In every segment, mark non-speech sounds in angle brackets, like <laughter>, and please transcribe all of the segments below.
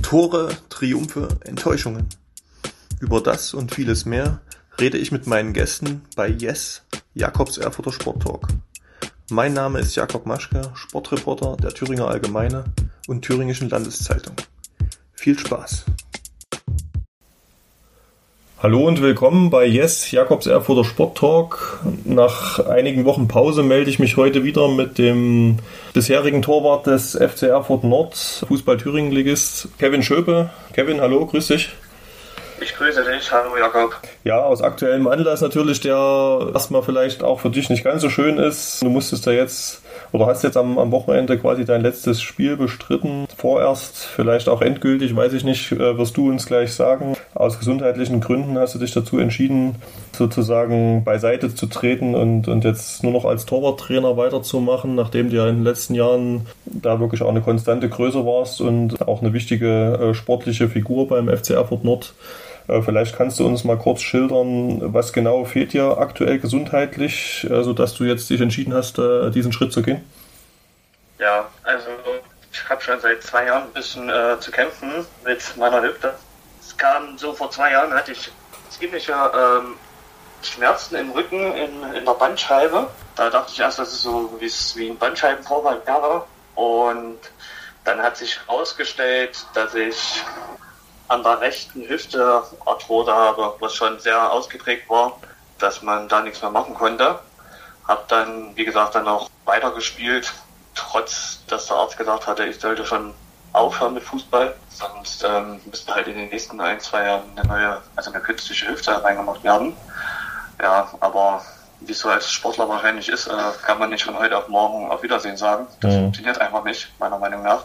Tore, Triumphe, Enttäuschungen. Über das und vieles mehr rede ich mit meinen Gästen bei Yes, Jakobs Erfurter Sporttalk. Mein Name ist Jakob Maschke, Sportreporter der Thüringer Allgemeine und Thüringischen Landeszeitung. Viel Spaß! Hallo und willkommen bei Yes, Jakobs Erfurter Sport Talk. Nach einigen Wochen Pause melde ich mich heute wieder mit dem bisherigen Torwart des FC Erfurt Nord, Fußball Thüringen Ligist, Kevin Schöpe. Kevin, hallo, grüß dich. Ich grüße dich, hallo Jakob. Ja, aus aktuellem Anlass natürlich, der erstmal vielleicht auch für dich nicht ganz so schön ist. Du musstest ja jetzt oder hast jetzt am, am Wochenende quasi dein letztes Spiel bestritten. Vorerst, vielleicht auch endgültig, weiß ich nicht, äh, wirst du uns gleich sagen. Aus gesundheitlichen Gründen hast du dich dazu entschieden, sozusagen beiseite zu treten und, und jetzt nur noch als Torwarttrainer weiterzumachen, nachdem du ja in den letzten Jahren da wirklich auch eine konstante Größe warst und auch eine wichtige äh, sportliche Figur beim FC Erfurt Nord. Äh, vielleicht kannst du uns mal kurz schildern, was genau fehlt dir aktuell gesundheitlich, äh, sodass du jetzt dich entschieden hast, äh, diesen Schritt zu gehen? Ja, also ich habe schon seit zwei Jahren ein bisschen äh, zu kämpfen mit meiner Hüfte. Es kam so vor zwei Jahren, hatte ich ziemliche ähm, Schmerzen im Rücken in, in der Bandscheibe. Da dachte ich erst, dass es so wie ein Bandscheibenvorfall wäre. Und dann hat sich herausgestellt, dass ich an der rechten Hüfte Arthrose habe, was schon sehr ausgeprägt war, dass man da nichts mehr machen konnte. Hab dann, wie gesagt, dann auch weitergespielt, trotz dass der Arzt gesagt hatte, ich sollte schon aufhören mit Fußball, sonst ähm, müsste halt in den nächsten ein, zwei Jahren eine neue, also eine künstliche Hüfte reingemacht werden. Ja, aber wie es so als Sportler wahrscheinlich ist, äh, kann man nicht von heute auf morgen auf Wiedersehen sagen. Das mhm. funktioniert einfach nicht, meiner Meinung nach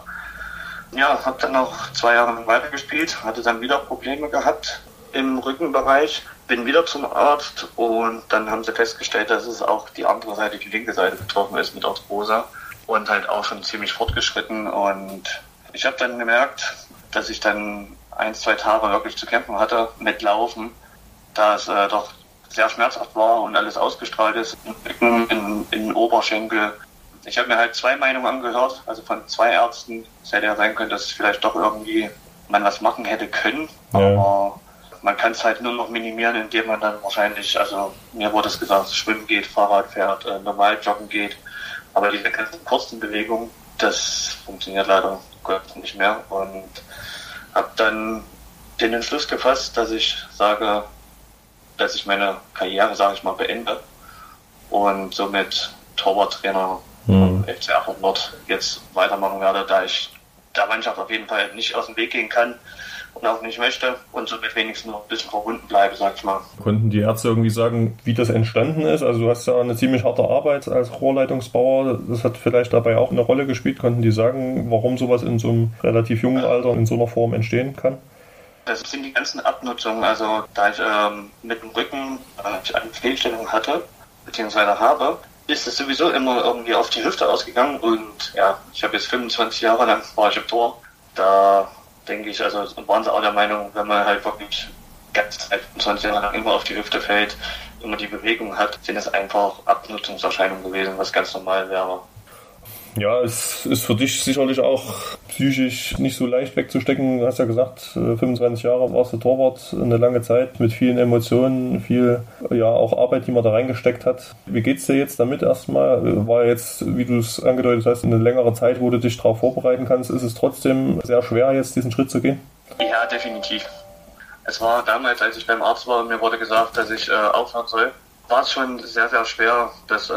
ja, habe dann noch zwei Jahre weitergespielt, hatte dann wieder Probleme gehabt im Rückenbereich, bin wieder zum Arzt und dann haben sie festgestellt, dass es auch die andere Seite, die linke Seite betroffen ist mit Arthrose und halt auch schon ziemlich fortgeschritten. Und ich habe dann gemerkt, dass ich dann ein, zwei Tage wirklich zu kämpfen hatte mit Laufen, da es äh, doch sehr schmerzhaft war und alles ausgestrahlt ist, im Rücken, in, in Oberschenkel, ich habe mir halt zwei Meinungen angehört, also von zwei Ärzten. Es hätte ja sein können, dass vielleicht doch irgendwie man was machen hätte können, ja. aber man kann es halt nur noch minimieren, indem man dann wahrscheinlich, also mir wurde es gesagt, schwimmen geht, Fahrrad fährt, äh, normal joggen geht, aber diese ganzen kurzen Bewegungen, das funktioniert leider Gott nicht mehr und habe dann den Entschluss gefasst, dass ich sage, dass ich meine Karriere, sage ich mal, beende und somit Torwarttrainer mhm. FC Erfurt Nord jetzt weitermachen werde, da ich der Mannschaft auf jeden Fall nicht aus dem Weg gehen kann und auch nicht möchte und somit wenigstens noch ein bisschen verbunden bleibe, sag ich mal. Konnten die Ärzte irgendwie sagen, wie das entstanden ist? Also du hast ja eine ziemlich harte Arbeit als Rohrleitungsbauer, das hat vielleicht dabei auch eine Rolle gespielt. Konnten die sagen, warum sowas in so einem relativ jungen Alter in so einer Form entstehen kann? Das sind die ganzen Abnutzungen. Also da ich ähm, mit dem Rücken äh, eine Fehlstellung hatte, beziehungsweise habe, ist es sowieso immer irgendwie auf die Hüfte ausgegangen und ja, ich habe jetzt 25 Jahre lang war ich im Tor. Da denke ich, also waren sie auch der Meinung, wenn man halt wirklich ganz 25 Jahre lang immer auf die Hüfte fällt, immer die Bewegung hat, sind es einfach Abnutzungserscheinungen gewesen, was ganz normal wäre. Ja, es ist für dich sicherlich auch psychisch nicht so leicht wegzustecken. Du hast ja gesagt, 25 äh, Jahre warst du Torwart, eine lange Zeit mit vielen Emotionen, viel ja auch Arbeit, die man da reingesteckt hat. Wie geht's dir jetzt damit erstmal? War jetzt, wie du es angedeutet hast, eine längere Zeit, wo du dich darauf vorbereiten kannst. Ist es trotzdem sehr schwer, jetzt diesen Schritt zu gehen? Ja, definitiv. Es war damals, als ich beim Arzt war und mir wurde gesagt, dass ich äh, aufhören soll, war es schon sehr, sehr schwer, das äh,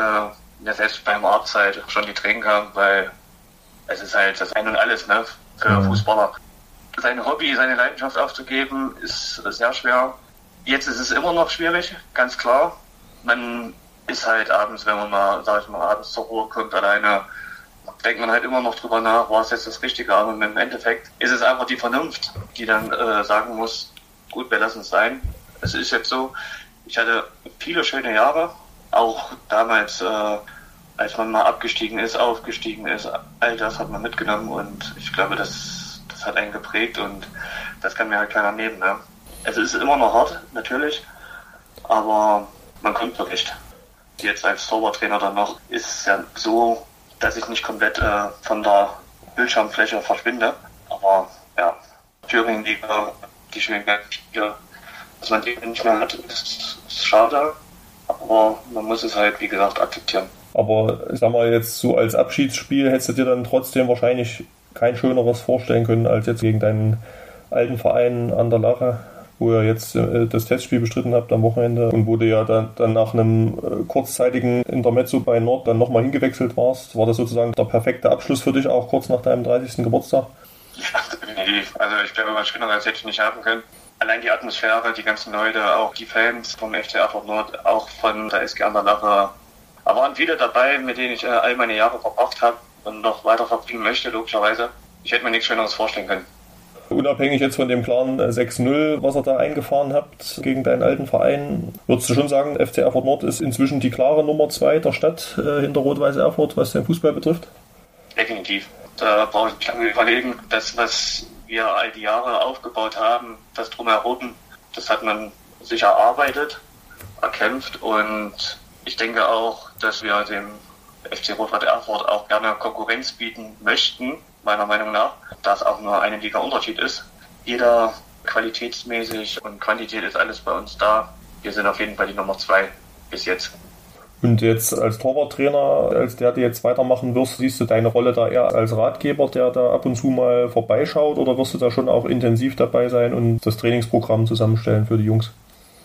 ja selbst beim Arzt halt schon die Tränen kamen, weil es ist halt das Ein und Alles ne, für mhm. Fußballer. Sein Hobby, seine Leidenschaft aufzugeben, ist sehr schwer. Jetzt ist es immer noch schwierig, ganz klar. Man ist halt abends, wenn man mal, sag ich mal, abends zur Ruhe kommt, alleine, denkt man halt immer noch drüber nach, war es jetzt das Richtige, aber im Endeffekt ist es einfach die Vernunft, die dann äh, sagen muss, gut, wir lassen es sein. Es ist jetzt so, ich hatte viele schöne Jahre, auch damals, äh, als man mal abgestiegen ist, aufgestiegen ist, all das hat man mitgenommen und ich glaube, das, das hat einen geprägt und das kann mir halt keiner nehmen. Ne? Also es ist immer noch hart, natürlich, aber man kommt zurecht. Jetzt als Torwarttrainer dann noch ist es ja so, dass ich nicht komplett äh, von der Bildschirmfläche verschwinde. Aber ja, Thüringen-Liga, die Schwingerliga, dass man die nicht mehr hat, ist, ist schade. Aber man muss es halt, wie gesagt, akzeptieren. Aber sag mal, jetzt so als Abschiedsspiel hättest du dir dann trotzdem wahrscheinlich kein schöneres vorstellen können als jetzt gegen deinen alten Verein an der Lache, wo ihr jetzt äh, das Testspiel bestritten habt am Wochenende und wo du ja dann, dann nach einem äh, kurzzeitigen Intermezzo bei Nord dann nochmal hingewechselt warst. War das sozusagen der perfekte Abschluss für dich, auch kurz nach deinem 30. Geburtstag? Ja, definitiv. Also ich glaube, was Schöneres hätte ich nicht haben können. Allein die Atmosphäre, die ganzen Leute, auch die Fans vom FC Erfurt Nord, auch von der SG Anderlache. Da waren viele dabei, mit denen ich äh, all meine Jahre verbracht habe und noch weiter verbringen möchte, logischerweise. Ich hätte mir nichts Schöneres vorstellen können. Unabhängig jetzt von dem klaren 6-0, was ihr da eingefahren habt gegen deinen alten Verein, würdest du schon sagen, FC Erfurt Nord ist inzwischen die klare Nummer 2 der Stadt äh, hinter Rot-Weiß Erfurt, was den Fußball betrifft? Definitiv. Da brauche ich lange überlegen. Das, was wir all die Jahre aufgebaut haben, das Drumherum, das hat man sich erarbeitet, erkämpft und ich denke auch, dass wir dem FC Rot-Weiß Erfurt auch gerne Konkurrenz bieten möchten meiner Meinung nach, da es auch nur eine Liga Unterschied ist. Jeder qualitätsmäßig und Quantität ist alles bei uns da. Wir sind auf jeden Fall die Nummer zwei bis jetzt. Und jetzt als Torwarttrainer, als der du jetzt weitermachen wirst, siehst du deine Rolle da eher als Ratgeber, der da ab und zu mal vorbeischaut oder wirst du da schon auch intensiv dabei sein und das Trainingsprogramm zusammenstellen für die Jungs?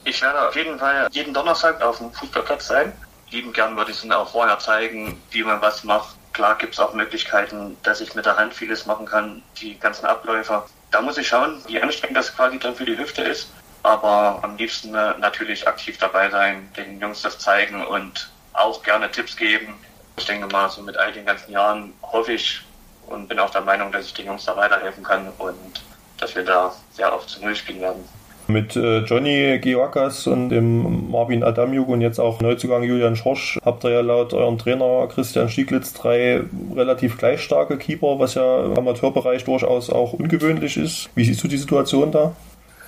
Ich werde auf jeden Fall jeden Donnerstag auf dem Fußballplatz sein. Lieben gern würde ich es Ihnen auch vorher zeigen, wie man was macht, Klar gibt es auch Möglichkeiten, dass ich mit der Hand vieles machen kann, die ganzen Abläufe. Da muss ich schauen, wie anstrengend das quasi dann für die Hüfte ist. Aber am liebsten äh, natürlich aktiv dabei sein, den Jungs das zeigen und auch gerne Tipps geben. Ich denke mal, so mit all den ganzen Jahren hoffe ich und bin auch der Meinung, dass ich den Jungs da weiterhelfen kann und dass wir da sehr oft zu Null spielen werden. Mit äh, Johnny Georgas und dem Marvin Adamjuk und jetzt auch Neuzugang Julian Schorsch habt ihr ja laut eurem Trainer Christian Stieglitz drei relativ gleich starke Keeper, was ja im Amateurbereich durchaus auch ungewöhnlich ist. Wie siehst du die Situation da?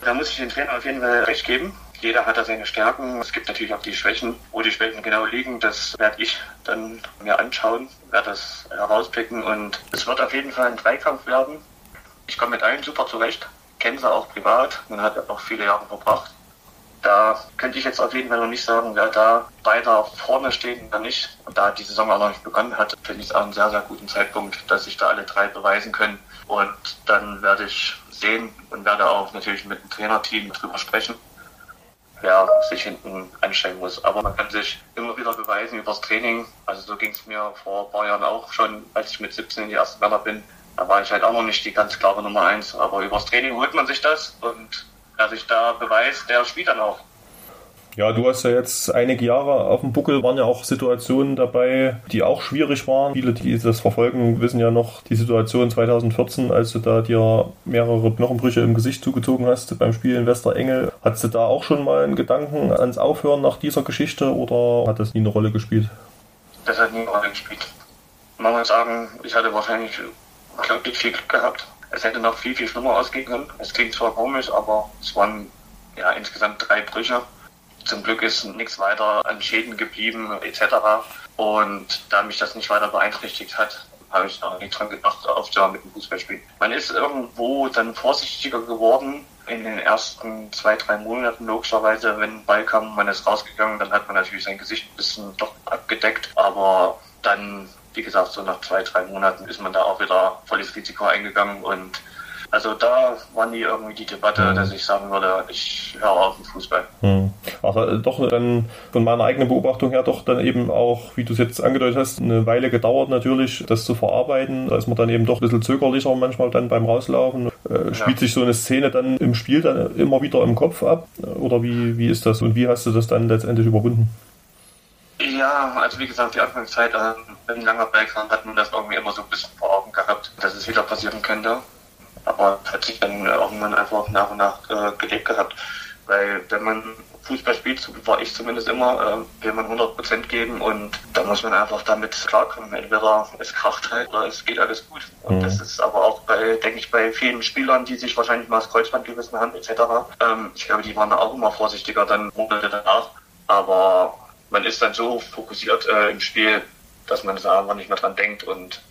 Da muss ich den Trainer auf jeden Fall recht geben. Jeder hat da seine Stärken. Es gibt natürlich auch die Schwächen. Wo die Schwächen genau liegen, das werde ich dann mir anschauen, werde das herauspicken und es wird auf jeden Fall ein Dreikampf werden. Ich komme mit allen super zurecht kenne sie auch privat. Man hat auch viele Jahre verbracht. Da könnte ich jetzt auf jeden Fall noch nicht sagen, wer da weiter vorne steht oder nicht. Und da die Saison auch noch nicht begonnen hat, finde ich es auch einen sehr, sehr guten Zeitpunkt, dass sich da alle drei beweisen können. Und dann werde ich sehen und werde auch natürlich mit dem Trainerteam drüber sprechen, wer sich hinten anstrengen muss. Aber man kann sich immer wieder beweisen übers Training. Also so ging es mir vor ein paar Jahren auch schon, als ich mit 17 in die ersten Männer bin. Da war ich halt auch noch nicht die ganz klare Nummer eins. Aber übers Training holt man sich das und wer sich da beweist, der spielt dann auch. Ja, du hast ja jetzt einige Jahre auf dem Buckel, waren ja auch Situationen dabei, die auch schwierig waren. Viele, die das verfolgen, wissen ja noch die Situation 2014, als du da dir mehrere Knochenbrüche im Gesicht zugezogen hast beim Spiel in Westerengel. Hattest du da auch schon mal einen Gedanken ans Aufhören nach dieser Geschichte oder hat das nie eine Rolle gespielt? Das hat nie eine Rolle gespielt. Man muss sagen, ich hatte wahrscheinlich unglaublich viel Glück gehabt. Es hätte noch viel, viel schlimmer ausgehen können. Es klingt zwar komisch, aber es waren ja insgesamt drei Brüche. Zum Glück ist nichts weiter an Schäden geblieben etc. Und da mich das nicht weiter beeinträchtigt hat, habe ich noch nicht dran gedacht, aufzuhören mit dem Fußballspielen. Man ist irgendwo dann vorsichtiger geworden in den ersten zwei, drei Monaten logischerweise, wenn ein Ball kam, man ist rausgegangen, dann hat man natürlich sein Gesicht ein bisschen doch abgedeckt, aber dann wie gesagt, so nach zwei, drei Monaten ist man da auch wieder volles Risiko eingegangen und also da war nie irgendwie die Debatte, mhm. dass ich sagen würde, ich höre auf den Fußball. Mhm. Aber doch dann von meiner eigenen Beobachtung her doch dann eben auch, wie du es jetzt angedeutet hast, eine Weile gedauert natürlich, das zu verarbeiten. Da ist man dann eben doch ein bisschen zögerlicher manchmal dann beim Rauslaufen. Äh, spielt ja. sich so eine Szene dann im Spiel dann immer wieder im Kopf ab? Oder wie, wie ist das und wie hast du das dann letztendlich überwunden? Ja, also wie gesagt, die Anfangszeit, äh, wenn ein langer kam, hat man das irgendwie immer so ein bisschen vor Augen gehabt, dass es wieder passieren könnte. Aber hat sich dann irgendwann einfach nach und nach äh, gelebt gehabt. Weil wenn man Fußball spielt, war ich zumindest immer, äh, will man 100% geben und da muss man einfach damit klarkommen. Entweder es kracht halt oder es geht alles gut. Und mhm. das ist aber auch bei, denke ich, bei vielen Spielern, die sich wahrscheinlich mal das Kreuzband gerissen haben etc. Ähm, ich glaube, die waren da auch immer vorsichtiger dann Monate danach. Aber man ist dann so fokussiert äh, im Spiel, dass man da einfach nicht mehr dran denkt und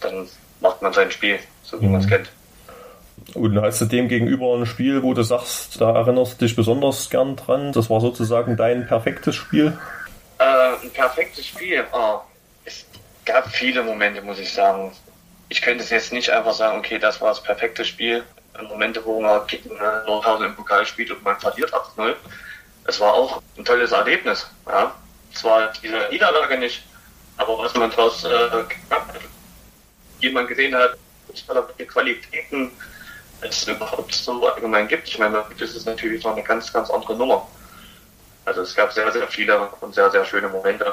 dann macht man sein Spiel, so wie mhm. man es kennt. Und hast du dem gegenüber ein Spiel, wo du sagst, da erinnerst du dich besonders gern dran? Das war sozusagen dein perfektes Spiel? Äh, ein perfektes Spiel? Oh, es gab viele Momente, muss ich sagen. Ich könnte es jetzt nicht einfach sagen, okay, das war das perfekte Spiel. Momente, wo man gegen Nordhausen im Pokal spielt und man verliert 8-0. Es war auch ein tolles Erlebnis. Ja. Zwar diese Niederlage nicht, aber was man daraus äh, jemand gesehen hat, welche Qualitäten es überhaupt so allgemein gibt. Ich meine, das ist natürlich noch eine ganz, ganz andere Nummer. Also es gab sehr, sehr viele und sehr, sehr schöne Momente.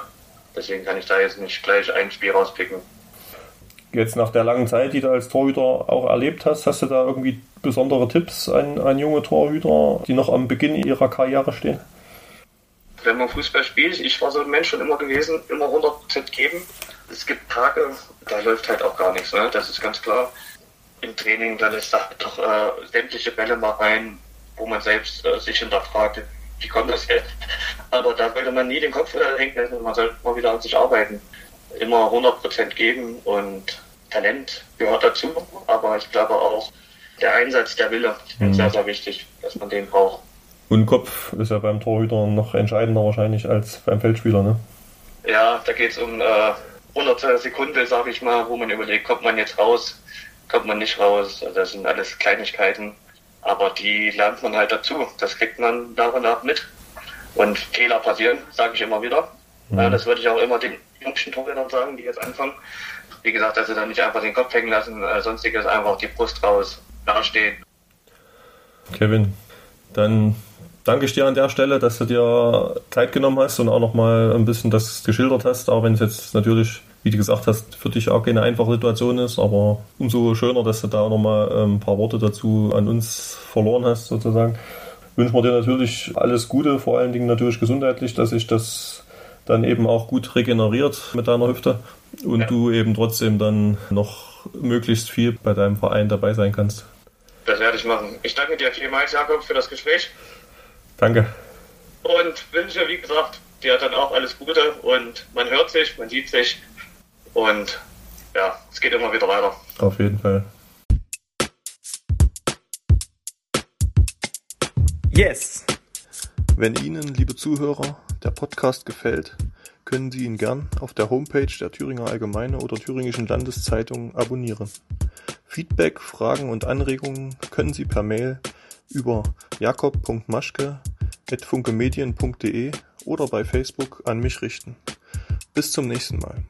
Deswegen kann ich da jetzt nicht gleich ein Spiel rauspicken. Jetzt nach der langen Zeit, die du als Torhüter auch erlebt hast, hast du da irgendwie besondere Tipps an, an junge Torhüter, die noch am Beginn ihrer Karriere stehen? Wenn man Fußball spielt, ich war so ein Mensch schon immer gewesen, immer 100% geben. Es gibt Tage, da läuft halt auch gar nichts, ne? das ist ganz klar. Im Training, dann ist da doch äh, sämtliche Bälle mal rein, wo man selbst äh, sich hinterfragt, wie kommt das jetzt? <laughs> Aber da sollte man nie den Kopf hängen lassen, man sollte mal wieder an sich arbeiten. Immer 100% geben und Talent gehört dazu, aber ich glaube auch der Einsatz, der Wille ist mhm. sehr, sehr wichtig, dass man den braucht. Und Kopf ist ja beim Torhüter noch entscheidender wahrscheinlich als beim Feldspieler, ne? Ja, da geht es um äh, hunderte Sekunden, sage ich mal, wo man überlegt, kommt man jetzt raus, kommt man nicht raus. Also das sind alles Kleinigkeiten, aber die lernt man halt dazu. Das kriegt man nach und nach mit. Und Fehler passieren, sage ich immer wieder. Mhm. Ja, das würde ich auch immer den jüngsten Torhütern sagen, die jetzt anfangen. Wie gesagt, dass sie dann nicht einfach den Kopf hängen lassen, äh, sonstiges einfach die Brust raus, dastehen. Kevin, dann danke ich dir an der Stelle, dass du dir Zeit genommen hast und auch nochmal ein bisschen das geschildert hast, auch wenn es jetzt natürlich, wie du gesagt hast, für dich auch keine einfache Situation ist, aber umso schöner, dass du da nochmal ähm, ein paar Worte dazu an uns verloren hast, sozusagen. Wünschen wir dir natürlich alles Gute, vor allen Dingen natürlich gesundheitlich, dass sich das dann eben auch gut regeneriert mit deiner Hüfte und ja. du eben trotzdem dann noch möglichst viel bei deinem Verein dabei sein kannst. Das werde ich machen. Ich danke dir vielmals, Jakob, für das Gespräch. Danke. Und wünsche, wie gesagt, dir dann auch alles Gute und man hört sich, man sieht sich und ja, es geht immer wieder weiter. Auf jeden Fall. Yes! Wenn Ihnen, liebe Zuhörer, der Podcast gefällt, können Sie ihn gern auf der Homepage der Thüringer Allgemeine oder Thüringischen Landeszeitung abonnieren. Feedback, Fragen und Anregungen können Sie per Mail über jakob.maschke@funkemedien.de oder bei Facebook an mich richten. Bis zum nächsten Mal.